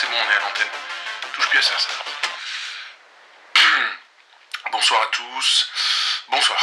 c'est bon, on est à l'antenne. Touche plus à ça, ça. Bonsoir à tous. Bonsoir.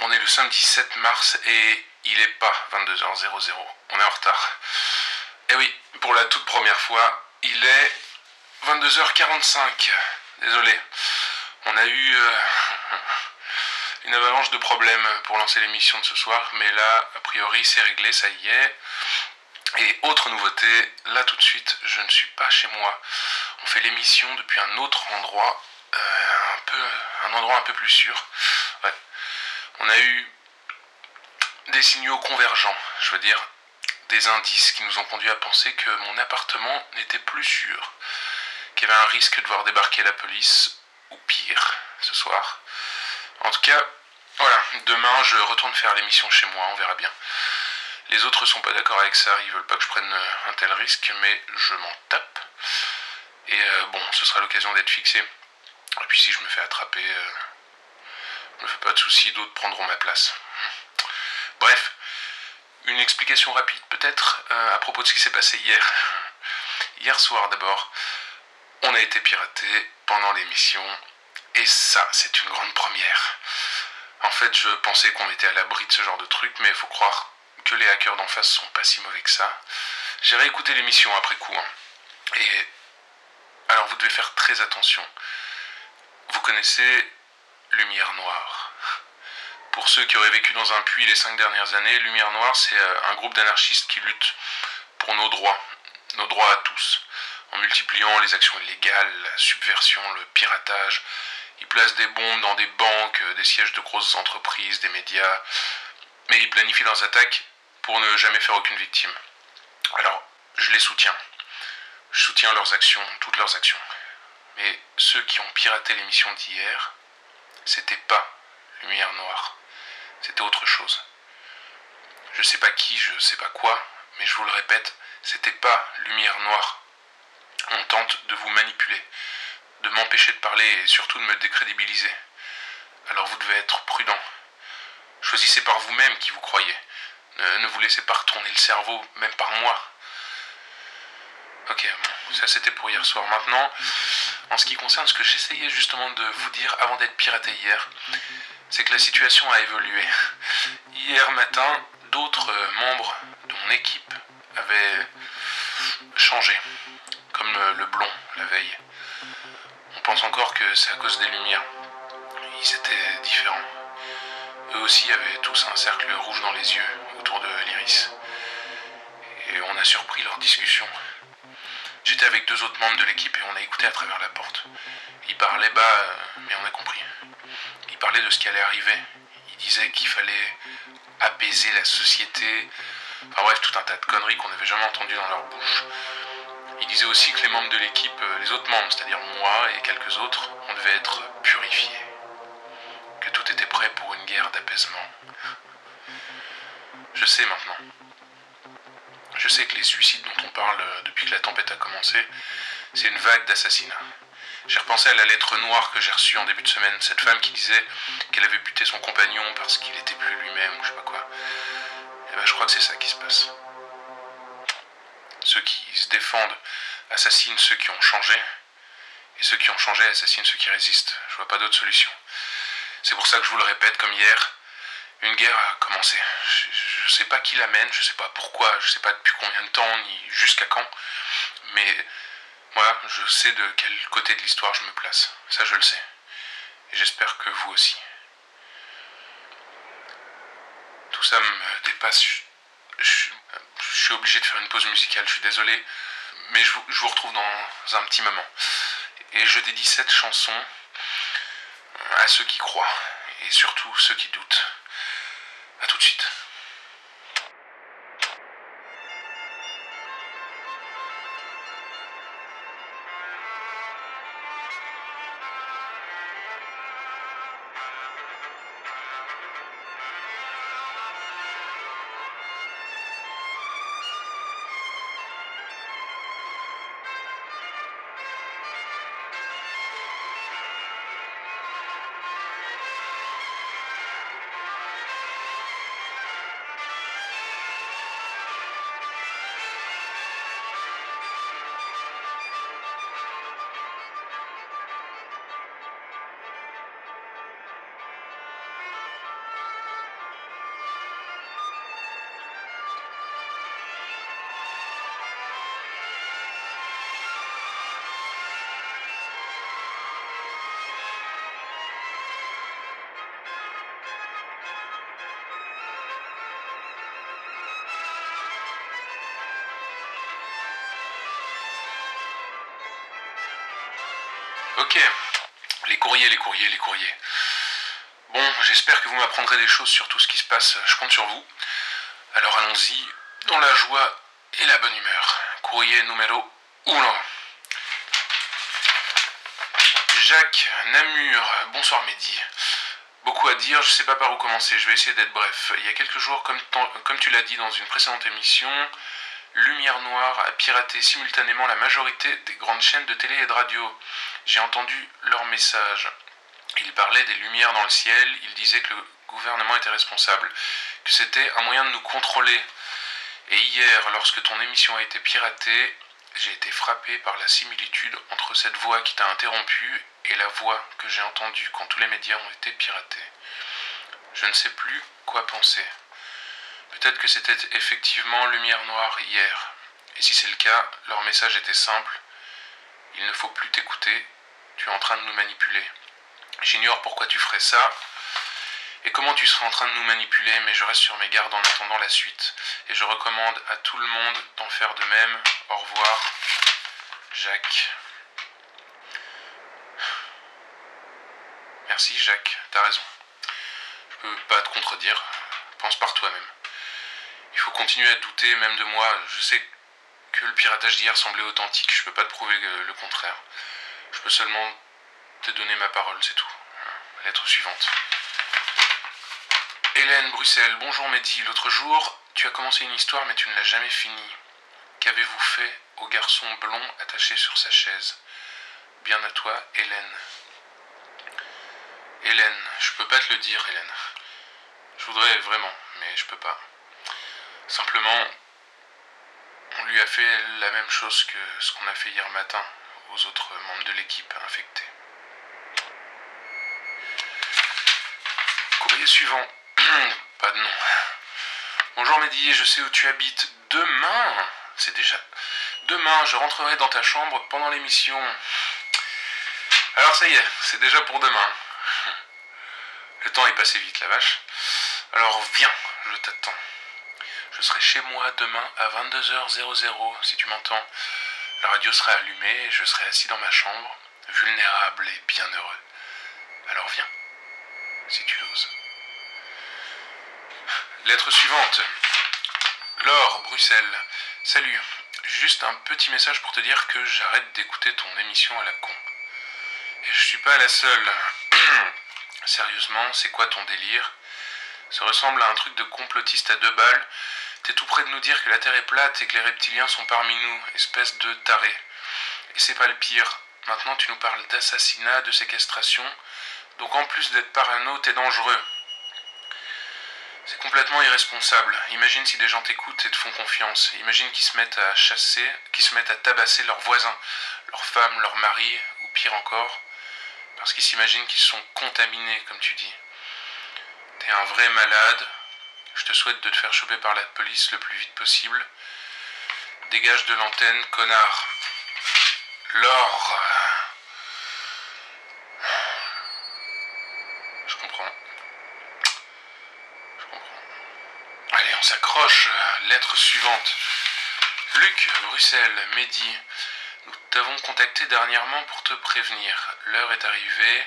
On est le samedi 7 mars et il est pas 22h00. On est en retard. Eh oui, pour la toute première fois, il est 22h45. Désolé. On a eu euh, une avalanche de problèmes pour lancer l'émission de ce soir, mais là, a priori, c'est réglé, ça y est. Et autre nouveauté, là tout de suite, je ne suis pas chez moi. On fait l'émission depuis un autre endroit, euh, un, peu, un endroit un peu plus sûr. Ouais. On a eu des signaux convergents, je veux dire, des indices qui nous ont conduit à penser que mon appartement n'était plus sûr, qu'il y avait un risque de voir débarquer la police, ou pire, ce soir. En tout cas, voilà, demain je retourne faire l'émission chez moi, on verra bien. Les autres sont pas d'accord avec ça, ils veulent pas que je prenne un tel risque, mais je m'en tape. Et euh, bon, ce sera l'occasion d'être fixé. Et puis si je me fais attraper, euh, ne me fais pas de soucis, d'autres prendront ma place. Bref, une explication rapide peut-être euh, à propos de ce qui s'est passé hier. Hier soir d'abord, on a été piraté pendant l'émission, et ça, c'est une grande première. En fait, je pensais qu'on était à l'abri de ce genre de truc, mais il faut croire que les hackers d'en face sont pas si mauvais que ça. J'ai réécouté l'émission après coup. hein. Et alors vous devez faire très attention. Vous connaissez Lumière Noire. Pour ceux qui auraient vécu dans un puits les cinq dernières années, Lumière Noire, c'est euh, un groupe d'anarchistes qui luttent pour nos droits, nos droits à tous, en multipliant les actions illégales, la subversion, le piratage. Ils placent des bombes dans des banques, euh, des sièges de grosses entreprises, des médias, mais ils planifient leurs attaques pour ne jamais faire aucune victime. Alors, je les soutiens. Je soutiens leurs actions, toutes leurs actions. Mais ceux qui ont piraté l'émission d'hier, c'était pas Lumière Noire. C'était autre chose. Je sais pas qui, je sais pas quoi, mais je vous le répète, c'était pas Lumière Noire. On tente de vous manipuler, de m'empêcher de parler et surtout de me décrédibiliser. Alors vous devez être prudent. Choisissez par vous-même qui vous croyez. Ne, vous laissez pas retourner le cerveau, même par moi. Ok, bon, ça c'était pour hier soir. Maintenant, en ce qui concerne ce que j'essayais justement de vous dire avant d'être piraté hier, c'est que la situation a évolué. Hier matin, d'autres euh, membres de mon équipe avaient changé, comme le blond la veille. On pense encore que c'est à cause des lumières. Avaient tous un cercle rouge dans les yeux, autour de l'iris. Et on a surpris leur discussion. J'étais avec deux autres membres de l'équipe et on a écouté à travers la porte. Ils parlaient bas, euh, mais on a compris. Ils parlaient de ce qui allait arriver. Ils disaient qu'il fallait apaiser la société. Enfin bref, tout un tas de conneries qu'on n'avait jamais entendues dans leur bouche. Ils disaient aussi que les membres de l'équipe, euh, les autres membres, c'est-à-dire moi et quelques autres, on devait être purifiés. Tout était prêt pour une guerre d'apaisement. Je sais maintenant. Je sais que les suicides dont on parle euh, depuis que la tempête a commencé, c'est une vague d'assassinats. J'ai repensé à la lettre noire que j'ai reçue en début de semaine, cette femme qui disait qu'elle avait buté son compagnon parce qu'il était plus lui-même ou je sais pas quoi. Et ben je crois que c'est ça qui se passe. Ceux qui se défendent assassinent ceux qui ont changé, et ceux qui ont changé assassinent ceux qui résistent. Je vois pas d'autre solution. C'est pour ça que je vous le répète comme hier, une guerre a commencé. Je, je sais pas qui l'amène, je sais pas pourquoi, je sais pas depuis combien de temps, ni jusqu'à quand, mais moi, je sais de quel côté de l'histoire je me place. Ça, je le sais. Et j'espère que vous aussi. Tout ça me dépasse. Je, suis obligé de faire une pause musicale, je suis désolé. Mais je vous retrouve dans un petit moment. Et je dédie cette chanson à ceux qui croient. Et surtout ceux qui doutent. A tout de suite. Ok. Les courriers, les courriers, les courriers. Bon, j'espère que vous m'apprendrez des choses sur tout ce qui se passe. Je compte sur vous. Alors allons-y, dans la joie et la bonne humeur. Courrier numéro 1. Jacques Namur, bonsoir Mehdi. Beaucoup à dire, je sais pas par où commencer, je vais essayer d'être bref. Il y a quelques jours, comme tu l'as dit dans une précédente émission, Lumière Noire a piraté simultanément la majorité des grandes chaînes de télé et de radio. J'ai entendu leur message. Ils parlaient des lumières dans le ciel, ils disaient que le gouvernement était responsable, que c'était un moyen de nous contrôler. Et hier, lorsque ton émission a été piratée, j'ai été frappé par la similitude entre cette voix qui t'a interrompu et la voix que j'ai entendue quand tous les médias ont été piratés. Je ne sais plus quoi penser. Peut-être que c'était effectivement lumière noire hier. Et si c'est le cas, leur message était simple. Il ne faut plus t'écouter, tu es en train de nous manipuler. J'ignore pourquoi tu ferais ça et comment tu serais en train de nous manipuler, mais je reste sur mes gardes en attendant la suite. Et je recommande à tout le monde d'en faire de même. Au revoir, Jacques. Merci Jacques, t'as raison. Je peux pas te contredire. Pense par toi-même. Il faut continuer à douter même de moi. Je sais que le piratage d'hier semblait authentique. Je peux pas te prouver le contraire. Je peux seulement te donner ma parole, c'est tout. Lettre suivante. Hélène Bruxelles, bonjour Mehdi. L'autre jour, tu as commencé une histoire mais tu ne l'as jamais finie. Qu'avez-vous fait au garçon blond attaché sur sa chaise? Bien à toi, Hélène. Hélène, je peux pas te le dire, Hélène. Je voudrais vraiment, mais je peux pas. Simplement, on lui a fait la même chose que ce qu'on a fait hier matin aux autres membres de l'équipe infectés. Courrier suivant. Pas de nom. Bonjour Mehdi, je sais où tu habites. Demain C'est déjà. Demain, je rentrerai dans ta chambre pendant l'émission. Alors ça y est, c'est déjà pour demain. Le temps est passé vite, la vache. Alors viens, je t'attends. Je serai chez moi demain à 22h00, si tu m'entends. La radio sera allumée et je serai assis dans ma chambre, vulnérable et bien heureux. Alors viens, si tu l'oses. Lettre suivante. Laure, Bruxelles. Salut. Juste un petit message pour te dire que j'arrête d'écouter ton émission à la con. Et je suis pas la seule. Sérieusement, c'est quoi ton délire? Ça ressemble à un truc de complotiste à deux balles. T'es tout près de nous dire que la Terre est plate et que les reptiliens sont parmi nous, espèce de taré. Et c'est pas le pire. Maintenant, tu nous parles d'assassinat, de séquestration. Donc en plus d'être parano, t'es dangereux. C'est complètement irresponsable. Imagine si des gens t'écoutent et te font confiance. Imagine qu'ils se mettent à chasser, qu'ils se mettent à tabasser leurs voisins, leurs femmes, leurs maris, ou pire encore, parce qu'ils s'imaginent qu'ils sont contaminés, comme tu dis. T'es un vrai malade. Je te souhaite de te faire choper par la police le plus vite possible. Dégage de l'antenne, connard. Laure. on s'accroche. Lettre suivante. Luc, Bruxelles, Mehdi. Nous t'avons contacté dernièrement pour te prévenir. L'heure est arrivée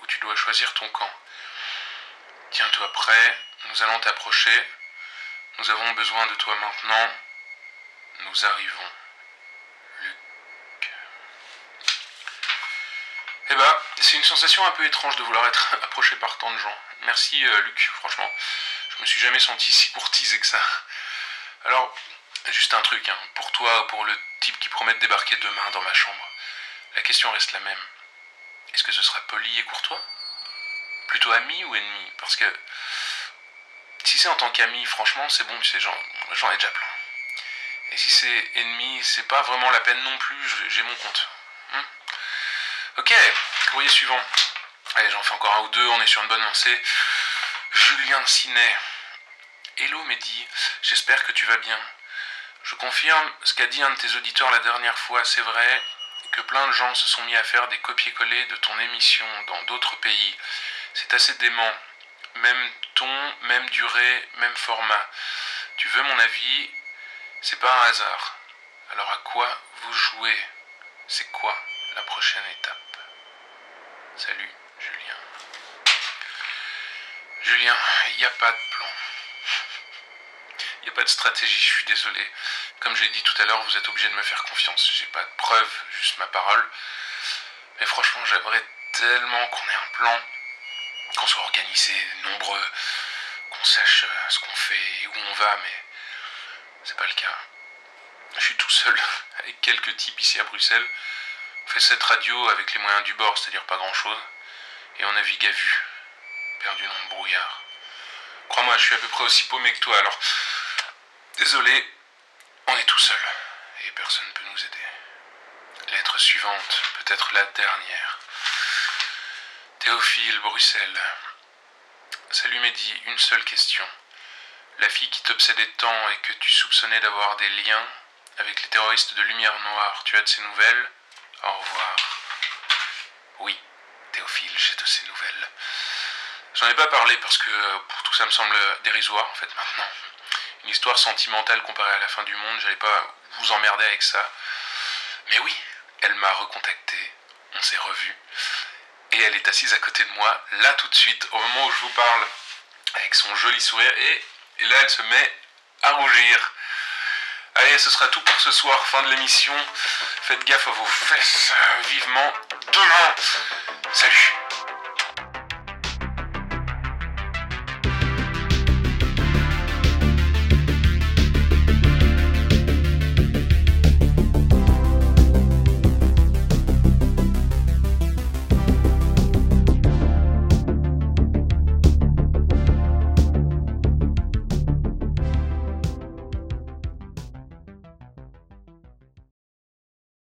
où tu dois choisir ton camp. Tiens-toi prêt, nous allons t'approcher. Nous avons besoin de toi maintenant. Nous arrivons. Luc. Eh ben, c'est une sensation un peu étrange de vouloir être approché par tant de gens. Merci euh, Luc, franchement. Je me suis jamais senti si courtisé que ça. Alors, juste un truc, hein. pour toi ou pour le type qui promet de débarquer demain dans ma chambre, la question reste la même. Est-ce que ce sera poli et courtois? Plutôt ami ou ennemi? Parce que si c'est en tant qu'ami, franchement, c'est bon, tu sais, j'en ai déjà plein. Et si c'est ennemi, c'est pas vraiment la peine non plus, j'ai mon compte. Hmm ok, courrier suivant. Allez, j'en fais encore un ou deux, on est sur une bonne lancée. Julien Cinet. Hello Mehdi, j'espère que tu vas bien. Je confirme ce qu'a dit un de tes auditeurs la dernière fois, c'est vrai que plein de gens se sont mis à faire des copier-coller de ton émission dans d'autres pays. C'est assez dément. Même même durée, même format. Tu veux mon avis? C'est pas un hasard. Alors à quoi vous jouez? C'est quoi la prochaine étape? Salut, Julien. Julien, il n'y a pas de plan. Il n'y a pas de stratégie, je suis désolé. Comme je l'ai dit tout à l'heure, vous êtes obligé de me faire confiance. J'ai pas de preuves, juste ma parole. Mais franchement, j'aimerais tellement qu'on ait un plan, qu'on soit organisé, nombreux, qu'on sache euh, ce qu'on fait et où on va, mais c'est pas le cas. Je suis tout seul, avec quelques types ici à Bruxelles. On fait cette radio avec les moyens du bord, c'est-à-dire pas grand-chose. Et on navigue à vue, perdu dans le brouillard. Crois-moi, je suis à peu près aussi paumé que toi, alors... Désolé, on est tout seul, et personne ne peut nous aider. Lettre suivante, peut-être la dernière. Théophile, Bruxelles. Salut Mehdi, une seule question. La fille qui t'obsédait tant et que tu soupçonnais d'avoir des liens avec les terroristes de Lumière Noire, tu as de ces nouvelles? Au revoir. Oui, Théophile, j'ai de ces nouvelles. J'en ai pas parlé parce que pour tout ça me semble dérisoire en fait maintenant. Une histoire sentimentale comparée à la fin du monde, j'allais pas vous emmerder avec ça. Mais oui, elle m'a recontacté, on s'est revu, et elle est assise à côté de moi, là tout de suite, au moment où je vous parle, avec son joli sourire, et, là elle se met à rougir. Allez, ce sera tout pour ce soir, fin de l'émission. Faites gaffe à vos fesses, vivement demain. Salut